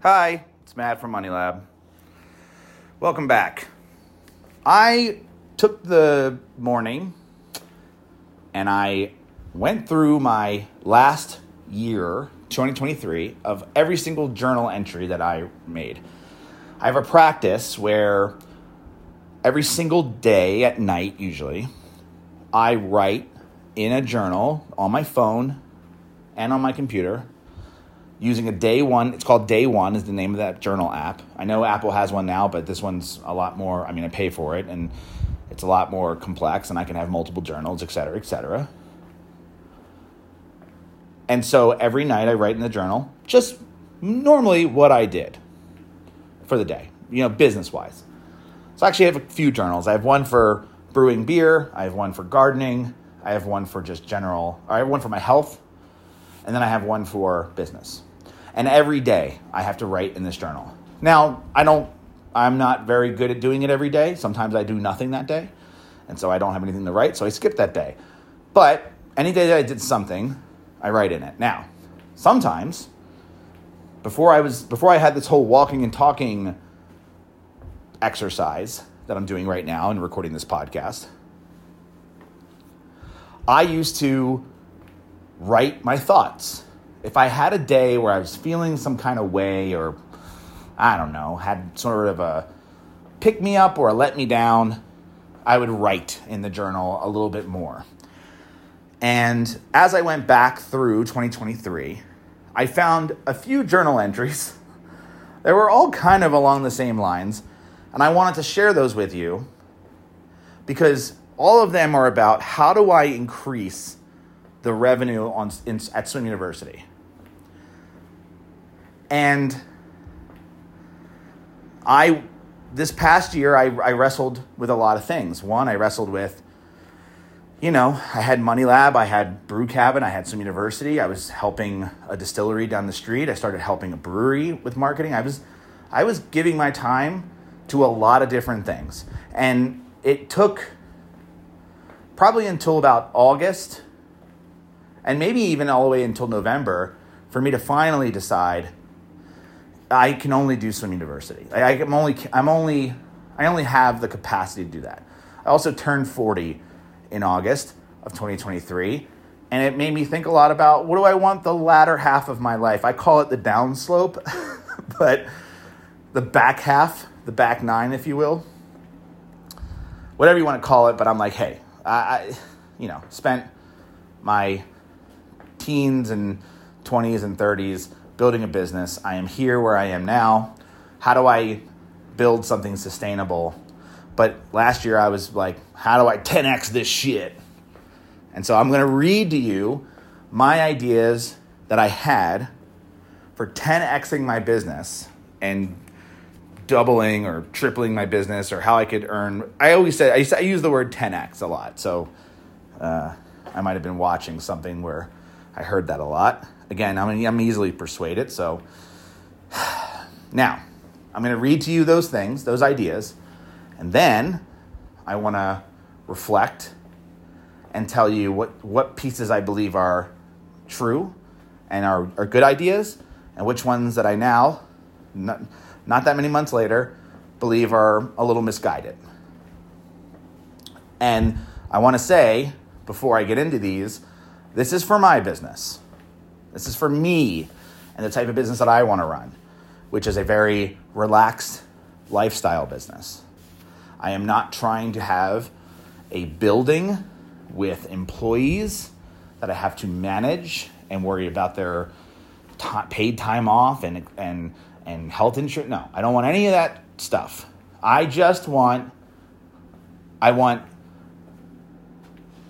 Hi, it's Matt from Money Lab. Welcome back. I took the morning and I went through my last year, 2023, of every single journal entry that I made. I have a practice where every single day at night, usually, I write in a journal on my phone and on my computer using a day one. It's called Day One, is the name of that journal app. I know Apple has one now, but this one's a lot more. I mean, I pay for it, and it's a lot more complex, and I can have multiple journals, et cetera, et cetera. And so every night I write in the journal just normally what I did for the day, you know, business wise. So actually, I actually have a few journals. I have one for brewing beer, I have one for gardening, I have one for just general, I have one for my health, and then I have one for business. And every day I have to write in this journal. Now, I don't, I'm not very good at doing it every day. Sometimes I do nothing that day. And so I don't have anything to write, so I skip that day. But any day that I did something, I write in it. Now, sometimes, before I was before I had this whole walking and talking exercise that I'm doing right now and recording this podcast, I used to write my thoughts. If I had a day where I was feeling some kind of way or I don't know, had sort of a pick me up or a let me down, I would write in the journal a little bit more. And as I went back through 2023, I found a few journal entries that were all kind of along the same lines. And I wanted to share those with you because all of them are about how do I increase the revenue on, in, at Swim University. And I, this past year, I, I wrestled with a lot of things. One, I wrestled with, you know, I had Money Lab, I had Brew Cabin, I had Swim University. I was helping a distillery down the street. I started helping a brewery with marketing. I was, I was giving my time to a lot of different things. And it took probably until about August and maybe even all the way until November for me to finally decide I can only do swim university. I, am only I'm only I only have the capacity to do that. I also turned 40 in August of 2023 and it made me think a lot about what do I want the latter half of my life. I call it the downslope, but the back half, the back nine, if you will, whatever you want to call it. But I'm like, hey, I, I you know, spent my teens and 20s and 30s building a business. I am here where I am now. How do I build something sustainable? But last year I was like, how do I 10x this shit? And so I'm going to read to you my ideas that I had for 10xing my business and doubling or tripling my business or how I could earn. I always say, I, use the word 10x a lot. So uh, I might have been watching something where I heard that a lot. Again, I'm, I'm easily persuaded. So now I'm going to read to you those things, those ideas, and then I want to reflect and tell you what, what pieces I believe are true and are, are good ideas, and which ones that I now, not, not that many months later, believe are a little misguided. And I want to say, before I get into these, this is for my business. This is for me and the type of business that I want to run, which is a very relaxed lifestyle business. I am not trying to have a building with employees that I have to manage and worry about their t- paid time off and, and, and health insurance. No, I don't want any of that stuff. I just want, I want,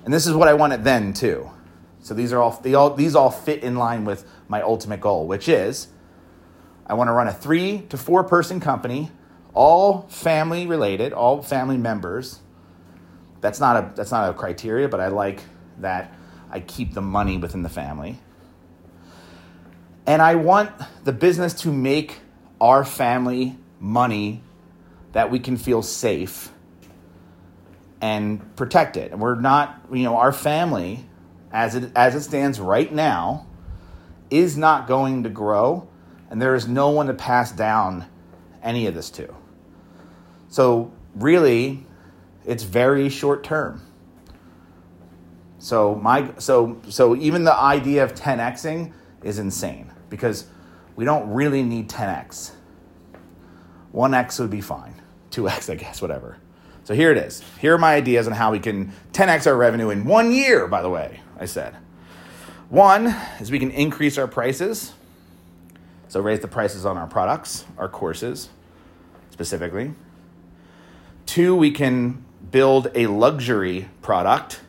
and this is what I wanted then too. So these are all, all these all fit in line with my ultimate goal, which is I want to run a three to four person company, all family related, all family members. That's not a that's not a criteria, but I like that I keep the money within the family. And I want the business to make our family money that we can feel safe and protected. And we're not, you know, our family as it as it stands right now is not going to grow And there is no one to pass down any of this to. So, really, it's very short term. So my so so even the idea of 10xing is insane because we don't really need 10x. 1x would be fine. 2x, I guess, whatever. So here it is. Here are my ideas on how we can 10x our revenue in one year, by the way, I said. One is we can increase our prices. So raise the prices on our products, our courses specifically. Two, we can build a luxury product,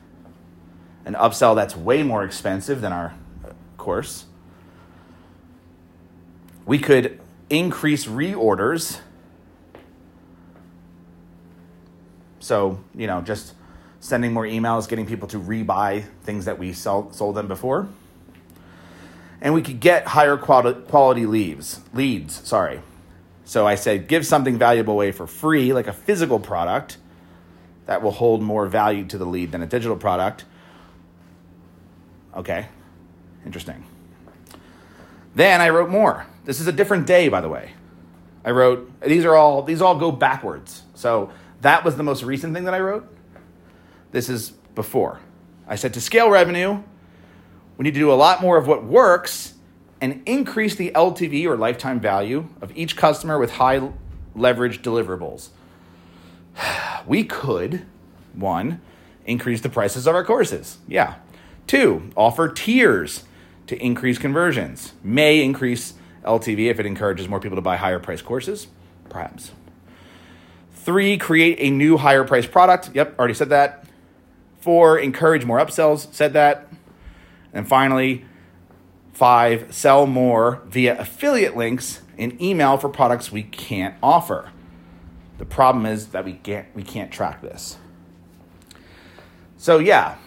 an upsell that's way more expensive than our uh, course. We could increase reorders. So, you know, just sending more emails, getting people to rebuy things that we sell, sold them before. And we could get higher quality, quality leads, leads, sorry. So I said give something valuable away for free, like a physical product that will hold more value to the lead than a digital product. Okay, interesting. Then I wrote more. This is a different day, by the way. I wrote these are all these all go backwards. So that was the most recent thing that I wrote. This is before. I said to scale revenue, we need to do a lot more of what works and increase the LTV or lifetime value of each customer with high leverage deliverables. We could, one, increase the prices of our courses. Yeah. Two, offer tiers to increase conversions. May increase LTV if it encourages more people to buy higher price courses. Perhaps. Three, create a new higher price product. Yep, already said that. Four, encourage more upsells. Said that. And finally, five, sell more via affiliate links and email for products we can't offer. The problem is that we can't we can't track this. So yeah,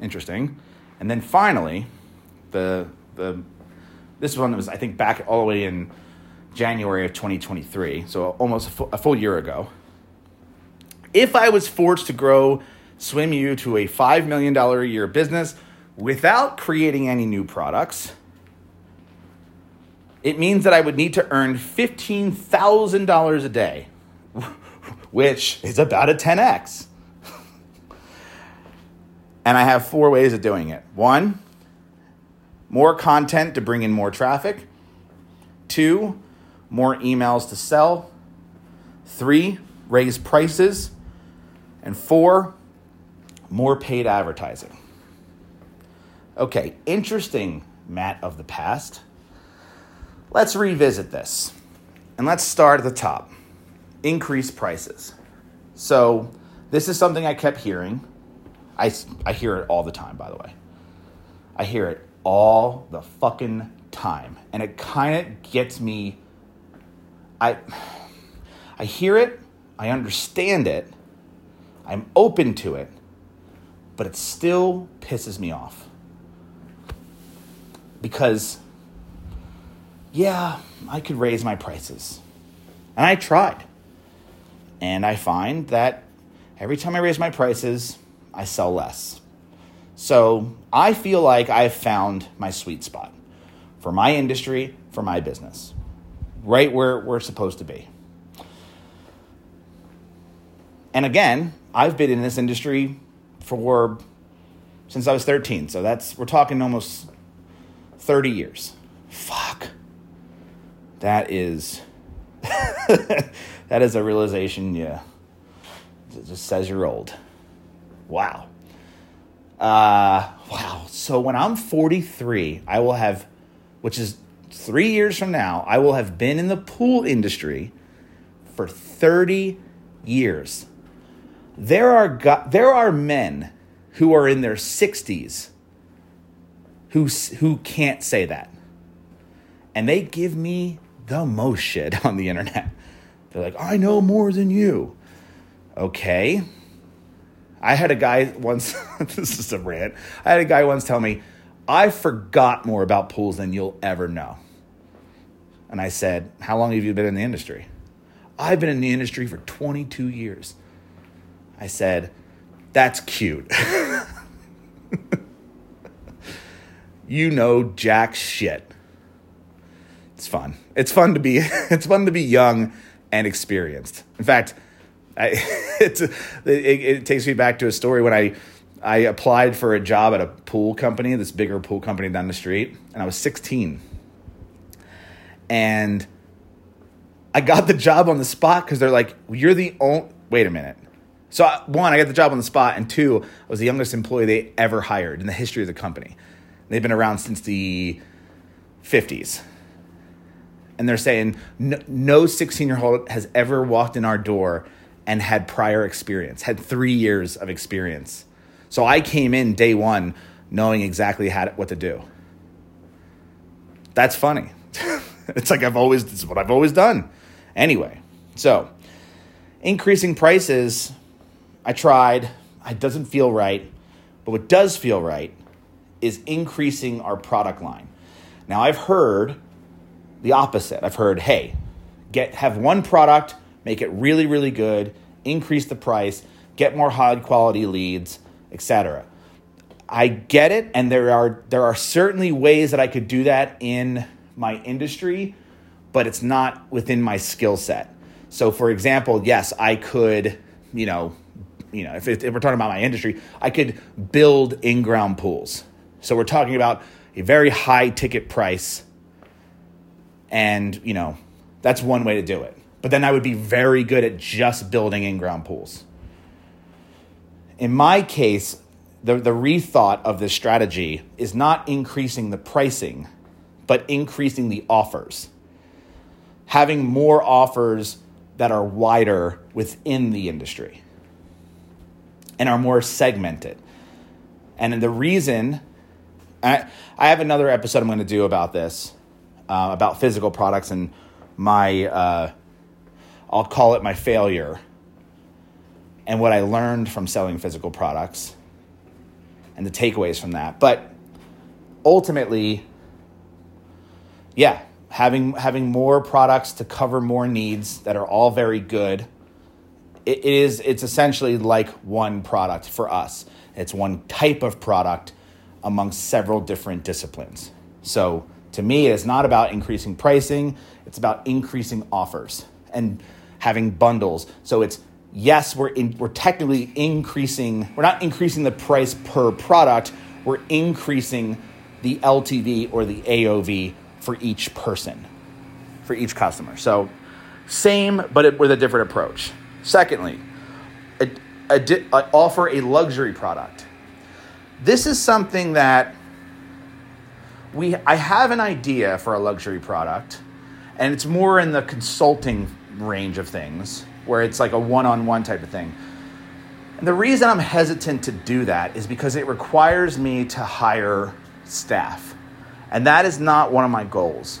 interesting. And then finally, the the this one was I think back all the way in January of 2023, so almost a full, a full year ago. If I was forced to grow SwimU to a $5 million a year business without creating any new products, it means that I would need to earn $15,000 a day, which is about a 10x. and I have four ways of doing it. One, more content to bring in more traffic. Two, more emails to sell. Three, raise prices. And four, more paid advertising. Okay, interesting, Matt of the past. Let's revisit this. And let's start at the top increase prices. So, this is something I kept hearing. I, I hear it all the time, by the way. I hear it all the fucking time. And it kind of gets me. I, I hear it, I understand it, I'm open to it, but it still pisses me off. Because yeah, I could raise my prices. And I tried. And I find that every time I raise my prices, I sell less. So I feel like I've found my sweet spot for my industry, for my business, right where we're supposed to be. And again, I've been in this industry for since I was 13. So that's, we're talking almost 30 years. Fuck that is that is a realization yeah it just says you're old wow uh wow so when i'm 43 i will have which is three years from now i will have been in the pool industry for 30 years there are go- there are men who are in their 60s who who can't say that and they give me the most shit on the internet. They're like, I know more than you. Okay. I had a guy once, this is a rant. I had a guy once tell me, I forgot more about pools than you'll ever know. And I said, How long have you been in the industry? I've been in the industry for 22 years. I said, That's cute. you know jack shit. it's fun. It's fun to be it's fun to be young and experienced. In fact, I, it, it takes me back to a story when I I applied for a job at a pool company, this bigger pool company down the street, and I was 16. And I got the job on the spot because they're like, "You're the only." Wait a minute. So uh, one, I got the job on the spot, and two, I was the youngest employee they ever hired in the history of the company. They've been around since the 50s. And they're saying no 16 year old has ever walked in our door and had prior experience, had three years of experience. So I came in day one knowing exactly how to, what to do. That's funny. it's like I've always, this is what I've always done. Anyway, so increasing prices, I tried. It doesn't feel right. But what does feel right is increasing our product line. Now I've heard the opposite. I've heard, hey, get have one product, make it really, really good, increase the price, get more high quality leads, etc. I get it, and there are there are certainly ways that I could do that in my industry, but it's not within my skill set. So, for example, yes, I could, you know, you know, if, if we're talking about my industry, I could build in-ground pools. So we're talking about a very high ticket price, and you know, that's one way to do it. But then I would be very good at just building in-ground pools. In my case, the, the rethought of this strategy is not increasing the pricing, but increasing the offers. Having more offers that are wider within the industry and are more segmented. And the reason, I, I have another episode I'm going to do about this, uh, about physical products and my, uh, I'll call it my failure and what I learned from selling physical products and the takeaways from that. But ultimately, yeah, having having more products to cover more needs that are all very good. it is it's essentially like one product for us. It's one type of product amongst several different disciplines. So to me, it's not about increasing pricing, it's about increasing offers and having bundles. So it's yes, we're in, we're technically increasing. We're not increasing the price per product. We're increasing the LTV or the AOV for each person, for each customer. So same, but it, with a different approach. Secondly, a, a, a, offer a luxury product. This is something that we I have an idea for a luxury product, and it's more in the consulting range of things where it's like a one on one type of thing. And the reason I'm hesitant to do that is because it requires me to hire staff. And that is not one of my goals.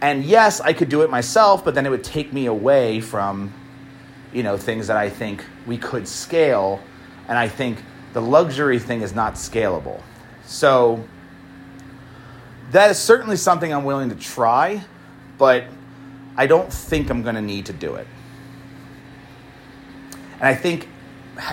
And yes, I could do it myself, but then it would take me away from, you know, things that I think we could scale. And I think the luxury thing is not scalable. So that is certainly something I'm willing to try, but I don't think I'm going to need to do it. And I think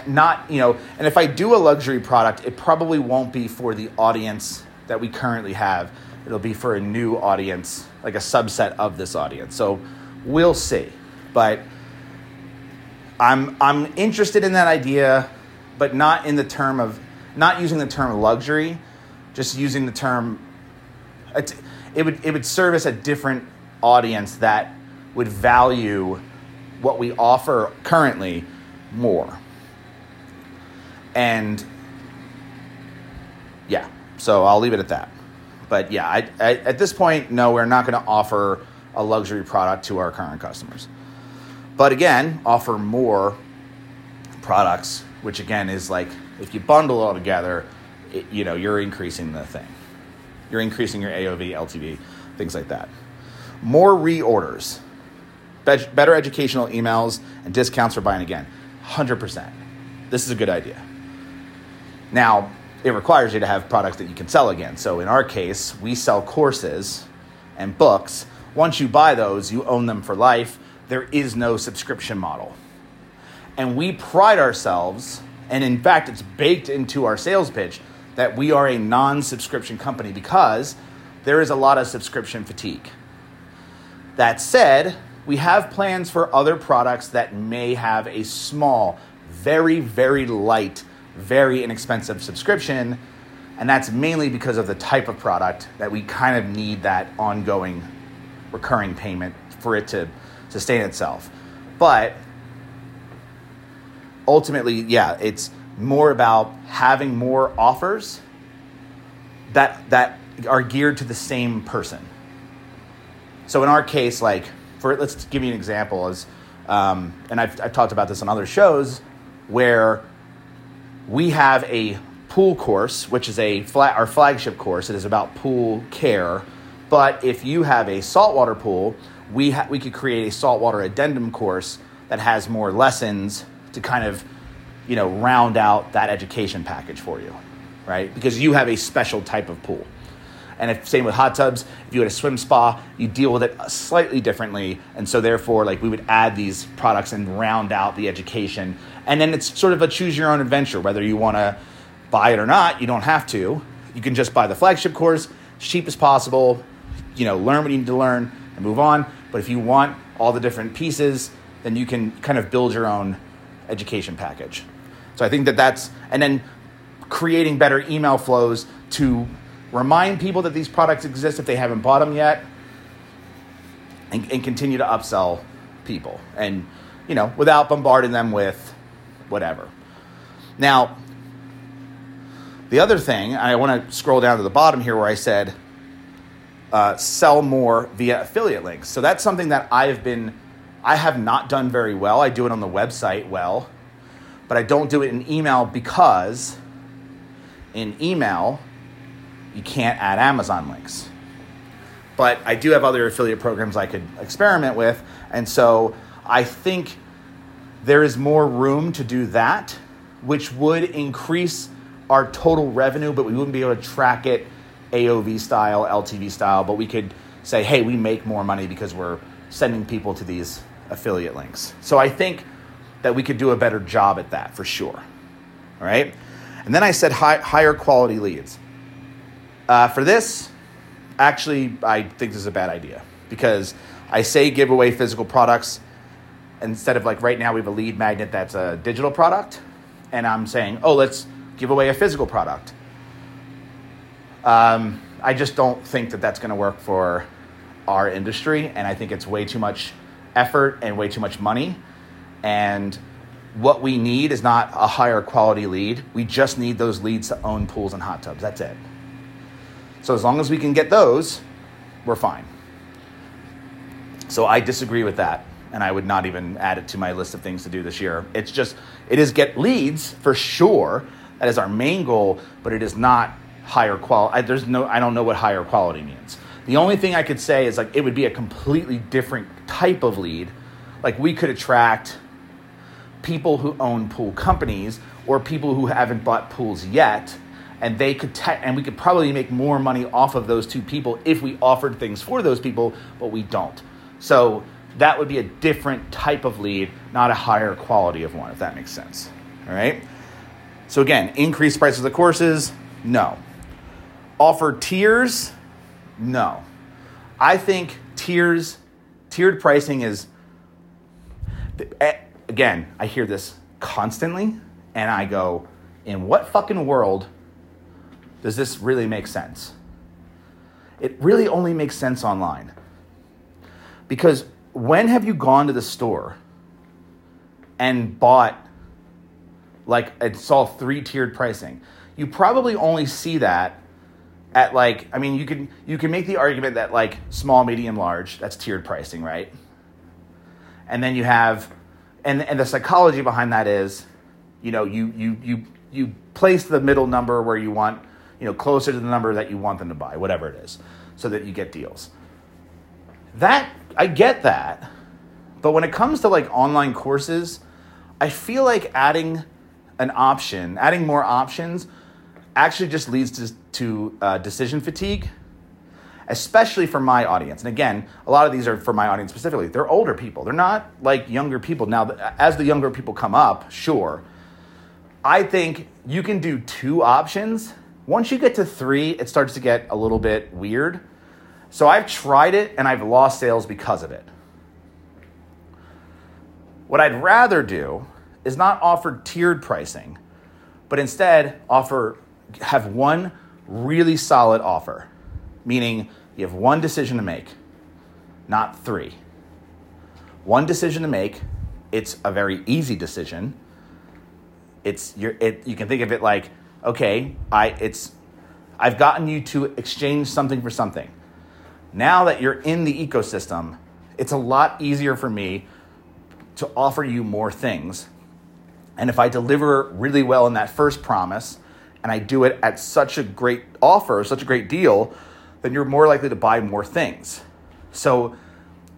not, you know, and if I do a luxury product, it probably won't be for the audience that we currently have. It'll be for a new audience, like a subset of this audience. So we'll see. But I'm I'm interested in that idea, but not in the term of not using the term luxury, just using the term it, it would it would service a different audience that would value what we offer currently more. And yeah, so I'll leave it at that. But yeah, I, I, at this point, no, we're not going to offer a luxury product to our current customers. But again, offer more products, which again is like if you bundle all together, it, you know, you're increasing the thing. You're increasing your AOV, LTV, things like that. More reorders, better educational emails, and discounts for buying again. 100%. This is a good idea. Now, it requires you to have products that you can sell again. So in our case, we sell courses and books. Once you buy those, you own them for life. There is no subscription model. And we pride ourselves, and in fact, it's baked into our sales pitch that we are a non subscription company because there is a lot of subscription fatigue. That said, we have plans for other products that may have a small, very, very light, very inexpensive subscription. And that's mainly because of the type of product that we kind of need that ongoing recurring payment for it to sustain itself. But ultimately, yeah, it's more about having more offers that that are geared to the same person. So in our case, like for let's give you an example is, um, and I've, I've talked about this on other shows where we have a pool course, which is a flat, our flagship course. It is about pool care. But if you have a saltwater pool, we ha- we could create a saltwater addendum course that has more lessons to kind of you know round out that education package for you, right? Because you have a special type of pool. And if same with hot tubs, if you had a swim spa, you deal with it slightly differently. And so therefore, like we would add these products and round out the education. And then it's sort of a choose your own adventure, whether you want to buy it or not, you don't have to. You can just buy the flagship course, cheap as possible, you know, learn what you need to learn and move on. But if you want all the different pieces, then you can kind of build your own education package. So I think that that's, and then creating better email flows to remind people that these products exist if they haven't bought them yet, and, and continue to upsell people. And, you know, without bombarding them with whatever. Now, the other thing, I want to scroll down to the bottom here where I said uh, sell more via affiliate links. So that's something that I've been, I have not done very well. I do it on the website well, but I don't do it in email because in email, you can't add Amazon links. But I do have other affiliate programs I could experiment with. And so I think there is more room to do that, which would increase our total revenue, but we wouldn't be able to track it AOV style, LTV style. But we could say, hey, we make more money because we're sending people to these affiliate links. So I think that we could do a better job at that for sure. All right. And then I said high, higher quality leads. Uh, for this, actually, I think this is a bad idea because I say give away physical products instead of like right now we have a lead magnet that's a digital product, and I'm saying, oh, let's give away a physical product. Um, I just don't think that that's going to work for our industry, and I think it's way too much effort and way too much money. And what we need is not a higher quality lead. We just need those leads to own pools and hot tubs. That's it. So as long as we can get those, we're fine. So I disagree with that, and I would not even add it to my list of things to do this year. It's just, it is get leads for sure. That is our main goal, but it is not higher quality. There's no, I don't know what higher quality means. The only thing I could say is like it would be a completely different type of lead. Like we could attract people who own pool companies or people who haven't bought pools yet and they could te- and we could probably make more money off of those two people if we offered things for those people but we don't. So that would be a different type of lead not a higher quality of one if that makes sense. All right? So again increase prices of the courses? No. Offer tiers? No. I think tiers tiered pricing is eh, again i hear this constantly and i go in what fucking world does this really make sense? It really only makes sense online. Because when have you gone to the store and bought, like, and saw three tiered pricing? You probably only see that at like, I mean, you can you can make the argument that like small, medium, large, that's tiered pricing, right? And then you have, and and the psychology behind that is, you know, you you you you place the middle number where you want you know, closer to the number that you want them to buy, whatever it is, so that you get deals. That I get that. But when it comes to like online courses, I feel like adding an option, adding more options actually just leads to, to uh, decision fatigue, especially for my audience. And again, a lot of these are for my audience specifically. They're older people, they're not like younger people. Now, as the younger people come up, sure. I think you can do two options once you get to three, it starts to get a little bit weird. So I've tried it and I've lost sales because of it. What I'd rather do is not offer tiered pricing, but instead offer have one really solid offer, meaning you have one decision to make, not three. One decision to make. It's a very easy decision. It's you it, you can think of it like, okay, I it's I've gotten you to exchange something for something. Now that you're in the ecosystem, it's a lot easier for me to offer you more things. And if I deliver really well in that first promise and I do it at such a great offer, such a great deal, then you're more likely to buy more things. So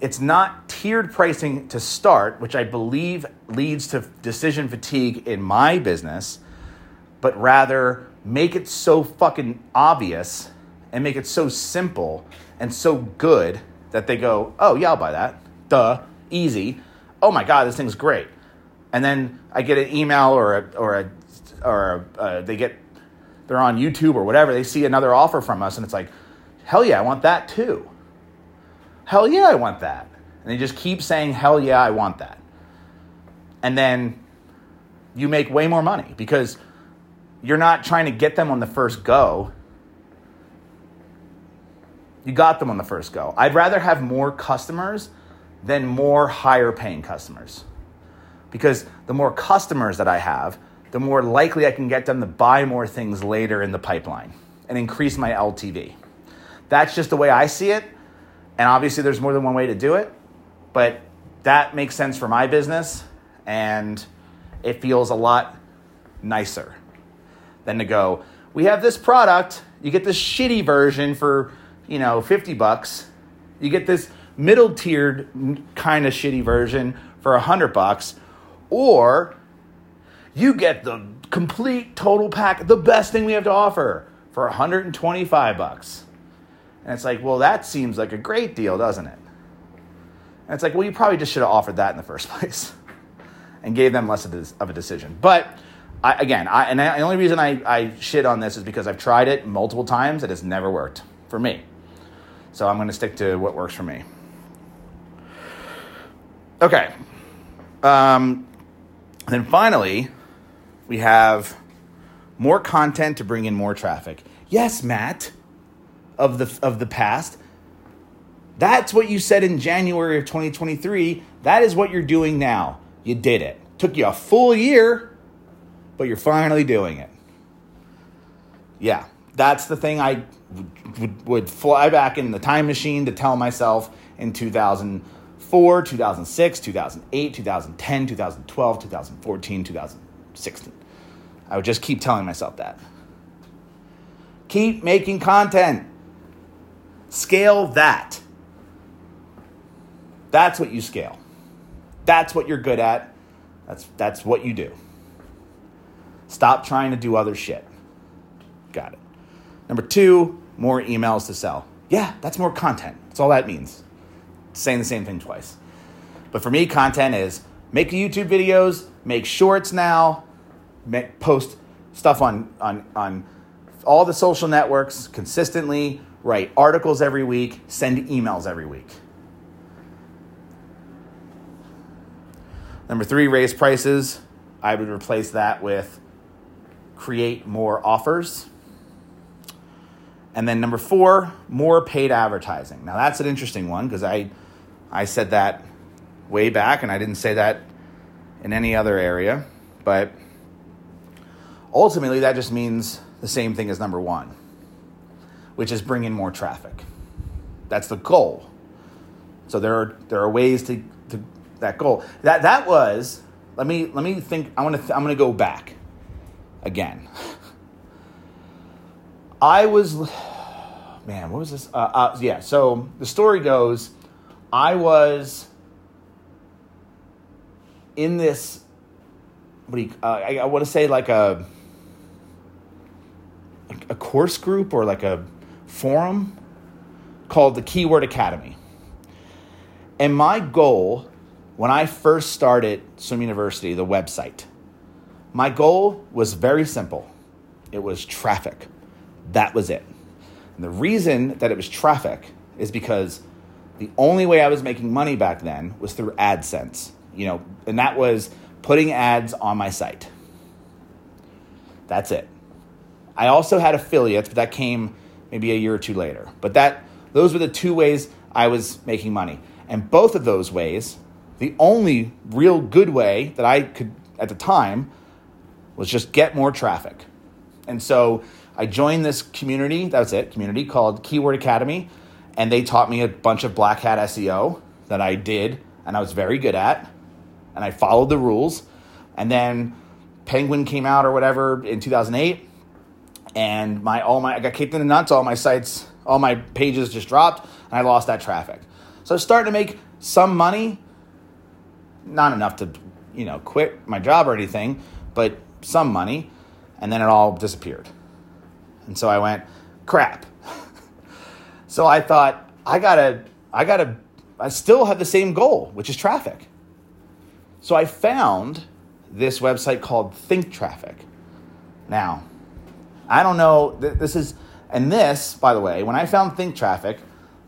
it's not tiered pricing to start, which I believe leads to decision fatigue in my business, but rather make it so fucking obvious and make it so simple and so good that they go, oh, yeah, I'll buy that. Duh, easy. Oh my God, this thing's great. And then I get an email or a, or a, or a, uh, they get, they're on YouTube or whatever, they see another offer from us and it's like, hell yeah, I want that too hell yeah, I want that. And they just keep saying, hell yeah, I want that. And then you make way more money because you're not trying to get them on the first go. You got them on the first go. I'd rather have more customers than more higher paying customers. Because the more customers that I have, the more likely I can get them to buy more things later in the pipeline and increase my LTV. That's just the way I see it. And obviously, there's more than one way to do it, but that makes sense for my business, and it feels a lot nicer than to go, we have this product, you get this shitty version for, you know, 50 bucks. You get this middle tiered kind of shitty version for 100 bucks, or you get the complete total pack, the best thing we have to offer for 125 bucks. And it's like, well, that seems like a great deal, doesn't it? And it's like, well, you probably just should have offered that in the first place and gave them less of a decision. But I, again, I, and the only reason I, I shit on this is because I've tried it multiple times. It has never worked for me. So I'm going to stick to what works for me. Okay. Um, then finally, we have more content to bring in more traffic. Yes, Matt of the of the past. That's what you said in January of 2023. That is what you're doing now. You did it. Took you a full year, but you're finally doing it. Yeah, that's the thing I would, would fly back in the time machine to tell myself in 2004, 2006, 2008, 2010, 2012, 2014, 2016. I would just keep telling myself that. Keep making content. Scale that. That's what you scale. That's what you're good at. That's, that's what you do. Stop trying to do other shit. Got it. Number two, more emails to sell. Yeah, that's more content. That's all that means. Saying the same thing twice. But for me, content is make YouTube videos, make shorts now, make, post stuff on, on, on all the social networks consistently, write articles every week, send emails every week. Number three, raise prices. I would replace that with create more offers. And then number four, more paid advertising. Now that's an interesting one because I, I said that way back and I didn't say that in any other area. But ultimately, that just means the same thing as number one which is bring in more traffic. That's the goal. So there are there are ways to, to that goal. That that was let me let me think. I want to th- I'm going to go back again. I was man, what was this? Uh, uh, yeah. So the story goes, I was in this. What do you? Uh, I, I want to say like a a course group or like a forum called the Keyword Academy. And my goal when I first started Swim University, the website, my goal was very simple it was traffic. That was it. And the reason that it was traffic is because the only way I was making money back then was through AdSense, you know, and that was putting ads on my site. That's it. I also had affiliates, but that came maybe a year or two later. But that those were the two ways I was making money. And both of those ways, the only real good way that I could at the time was just get more traffic. And so I joined this community, that was it, community called Keyword Academy, and they taught me a bunch of black hat SEO that I did and I was very good at, and I followed the rules. And then Penguin came out or whatever in 2008, and my all my I got kicked in the nuts. All my sites, all my pages just dropped, and I lost that traffic. So I was starting to make some money, not enough to you know quit my job or anything, but some money, and then it all disappeared. And so I went, crap. so I thought, I gotta, I gotta, I still have the same goal, which is traffic. So I found this website called Think Traffic. Now, I don't know, this is, and this, by the way, when I found Think Traffic,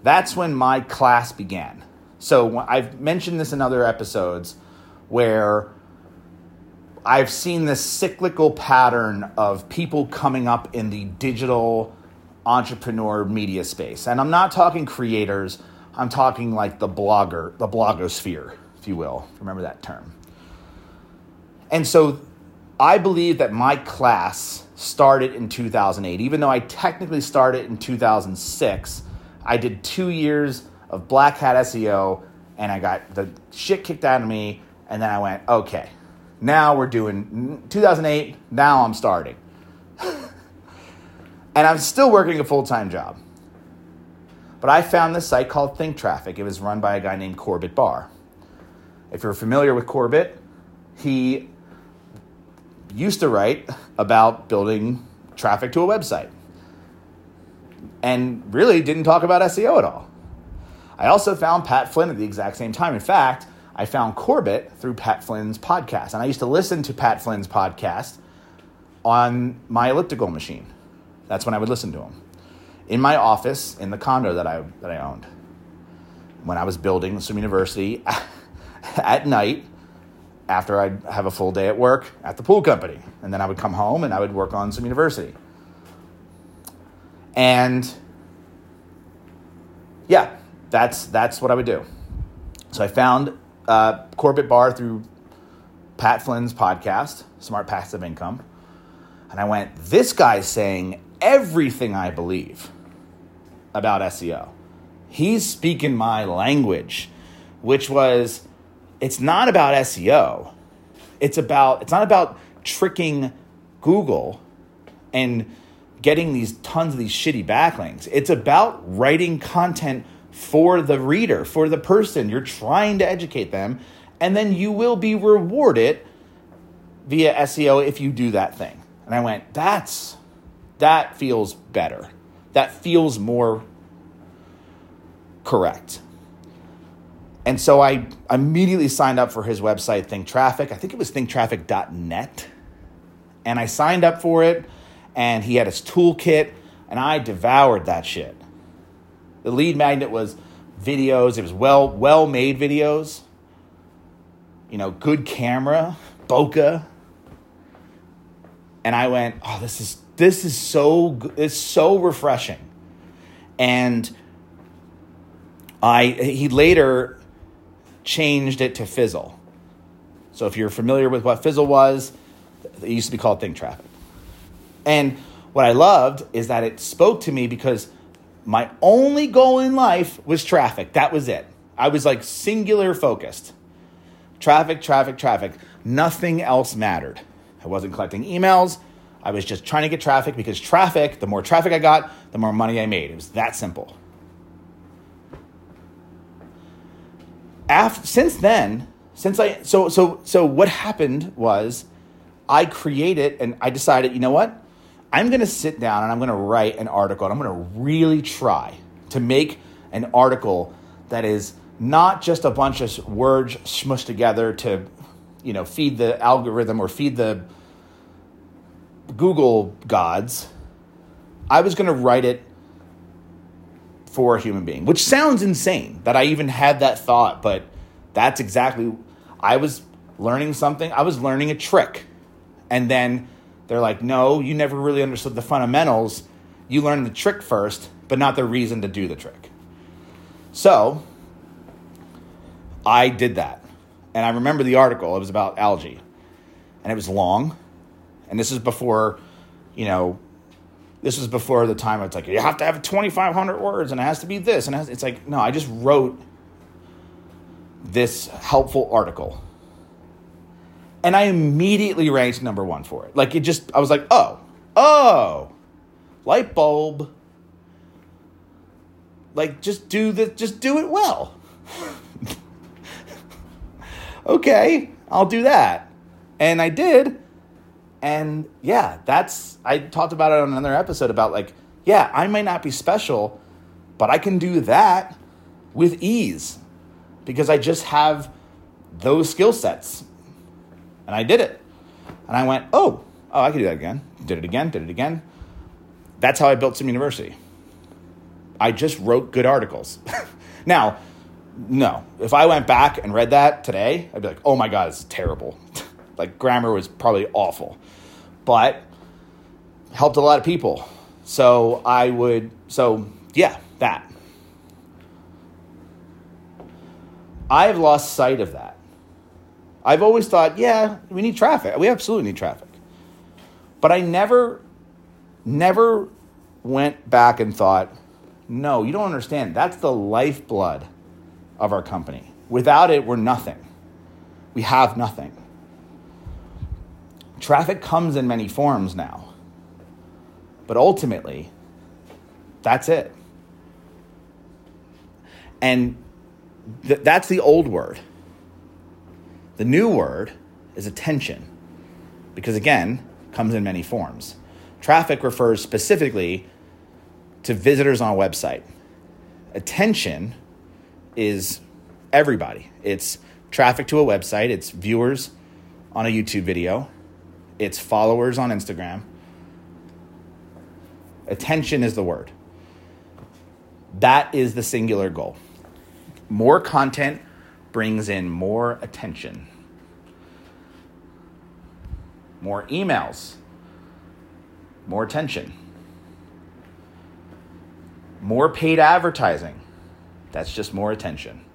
that's when my class began. So I've mentioned this in other episodes where I've seen this cyclical pattern of people coming up in the digital entrepreneur media space. And I'm not talking creators, I'm talking like the blogger, the blogosphere, if you will. Remember that term. And so I believe that my class started in 2008. Even though I technically started in 2006, I did two years of black hat SEO and I got the shit kicked out of me. And then I went, okay, now we're doing 2008. Now I'm starting. and I'm still working a full time job. But I found this site called Think Traffic. It was run by a guy named Corbett Barr. If you're familiar with Corbett, he used to write about building traffic to a website and really didn't talk about SEO at all. I also found Pat Flynn at the exact same time. In fact, I found Corbett through Pat Flynn's podcast. And I used to listen to Pat Flynn's podcast on my elliptical machine. That's when I would listen to him. In my office in the condo that I, that I owned. When I was building Swim University at night, after I'd have a full day at work at the pool company. And then I would come home and I would work on Swim University. And yeah, that's, that's what I would do. So I found uh, Corbett Barr through Pat Flynn's podcast, Smart Passive Income. And I went, this guy's saying everything I believe about SEO. He's speaking my language, which was it's not about SEO. It's about it's not about tricking Google and getting these tons of these shitty backlinks. It's about writing content for the reader, for the person. You're trying to educate them, and then you will be rewarded via SEO if you do that thing. And I went, that's that feels better. That feels more correct. And so I immediately signed up for his website, Think Traffic. I think it was thinktraffic.net. And I signed up for it, and he had his toolkit, and I devoured that shit. The lead magnet was videos. It was well well made videos. You know, good camera, bokeh. And I went, "Oh, this is this is so it's so refreshing." And I he later changed it to Fizzle. So if you're familiar with what Fizzle was, it used to be called Think Traffic. And what I loved is that it spoke to me because my only goal in life was traffic. That was it. I was like singular focused. Traffic, traffic, traffic. Nothing else mattered. I wasn't collecting emails. I was just trying to get traffic because traffic, the more traffic I got, the more money I made. It was that simple. After, since then, since I so so so what happened was I created and I decided, you know what? I'm going to sit down and I'm going to write an article and I'm going to really try to make an article that is not just a bunch of words smushed together to, you know, feed the algorithm or feed the Google gods. I was going to write it for a human being, which sounds insane that I even had that thought, but that's exactly I was learning something. I was learning a trick. And then they're like, "No, you never really understood the fundamentals. You learned the trick first, but not the reason to do the trick." So, I did that. And I remember the article, it was about algae. And it was long. And this is before, you know, this was before the time it's like you have to have 2500 words and it has to be this and it's like no i just wrote this helpful article and i immediately ranked number one for it. Like it just i was like oh oh light bulb. Like just do the just do it well. Okay i'll do that. And i did. And yeah, that's I talked about it on another episode about like, yeah, I might not be special, but I can do that with ease because I just have those skill sets. And I did it. And I went, "Oh, oh, I can do that again." Did it again, did it again. That's how I built Swim University. I just wrote good articles. now, no, if I went back and read that today, I'd be like, "Oh my god, is terrible." like grammar was probably awful but helped a lot of people. So I would, so yeah, that. I've lost sight of that. I've always thought, yeah, we need traffic. We absolutely need traffic. But I never, never went back and thought, no, you don't understand. That's the lifeblood of our company. Without it, we're nothing. We have nothing. Traffic comes in many forms now. But ultimately, that's it. And th- that's the old word. The new word is attention. Because again, comes in many forms. Traffic refers specifically to visitors on a website. Attention is everybody. It's traffic to a website, it's viewers on a YouTube video, it's followers on Instagram. Attention is the word. That is the singular goal. More content brings in more attention. More emails, more attention. More paid advertising, that's just more attention.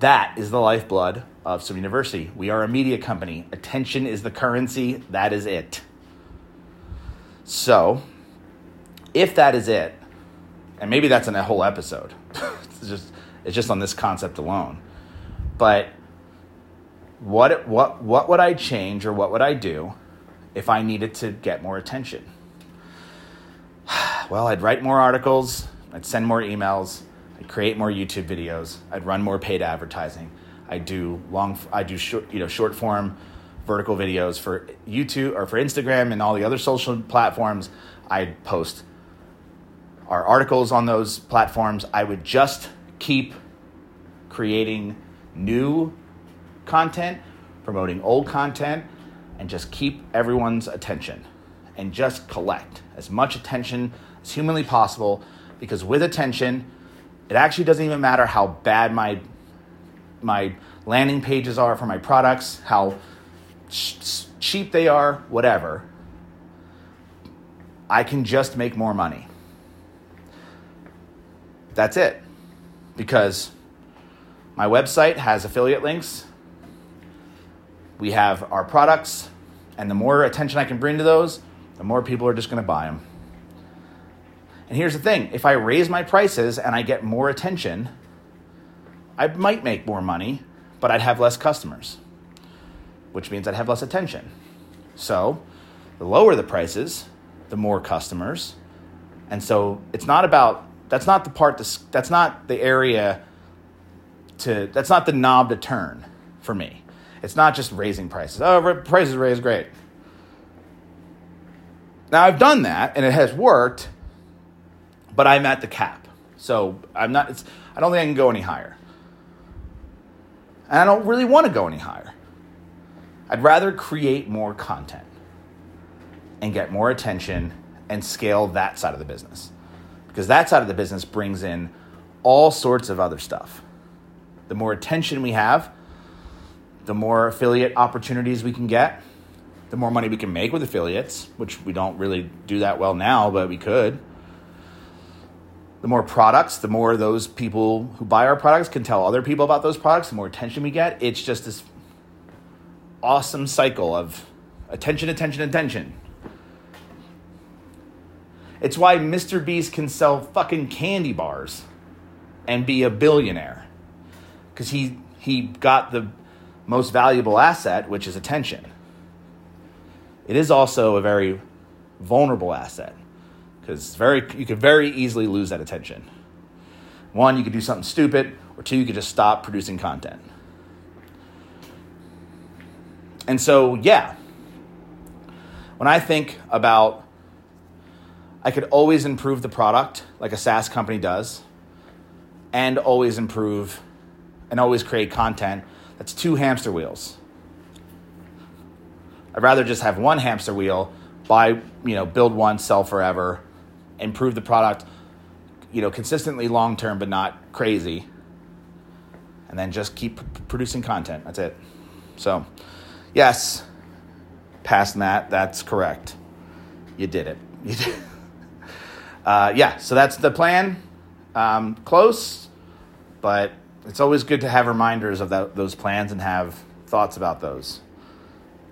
That is the lifeblood of Swim University. We are a media company. Attention is the currency. That is it. So, if that is it, and maybe that's in a whole episode. it's just it's just on this concept alone. But what what what would I change or what would I do if I needed to get more attention? Well, I'd write more articles, I'd send more emails, I'd create more YouTube videos, I'd run more paid advertising. I do long, I do short, you know, short form vertical videos for YouTube or for Instagram and all the other social platforms. I'd post our articles on those platforms. I would just keep creating new content, promoting old content, and just keep everyone's attention and just collect as much attention as humanly possible because with attention, it actually doesn't even matter how bad my my landing pages are for my products, how ch- cheap they are, whatever. I can just make more money. That's it. Because my website has affiliate links. We have our products, and the more attention I can bring to those, the more people are just going to buy them. And here's the thing if I raise my prices and I get more attention, I might make more money, but I'd have less customers, which means I'd have less attention. So, the lower the prices, the more customers. And so it's not about that's not the part to, that's not the area to that's not the knob to turn for me. It's not just raising prices. Oh, prices raised, great. Now I've done that and it has worked, but I'm at the cap. So I'm not. It's, I don't think I can go any higher. And I don't really want to go any higher. I'd rather create more content and get more attention and scale that side of the business. Because that side of the business brings in all sorts of other stuff. The more attention we have, the more affiliate opportunities we can get, the more money we can make with affiliates, which we don't really do that well now, but we could. The more products, the more those people who buy our products can tell other people about those products, the more attention we get. It's just this awesome cycle of attention, attention, attention. It's why Mr. Beast can sell fucking candy bars and be a billionaire. Because he, he got the most valuable asset, which is attention. It is also a very vulnerable asset because very you could very easily lose that attention. One, you could do something stupid, or two, you could just stop producing content. And so, yeah, when I think about I could always improve the product like a SaaS company does, and always improve and always create content. That's two hamster wheels. I'd rather just have one hamster wheel, buy, you know, build one, sell forever, improve the product, you know, consistently long term, but not crazy, and then just keep p- producing content. That's it. So, yes, past that, that's correct. You did it. You did. Uh, yeah, so that's the plan. Um, close, but it's always good to have reminders of that, those plans and have thoughts about those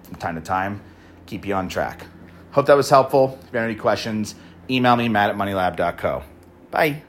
from time to time. Keep you on track. Hope that was helpful. If you have any questions, email me, matt at moneylab.co. Bye.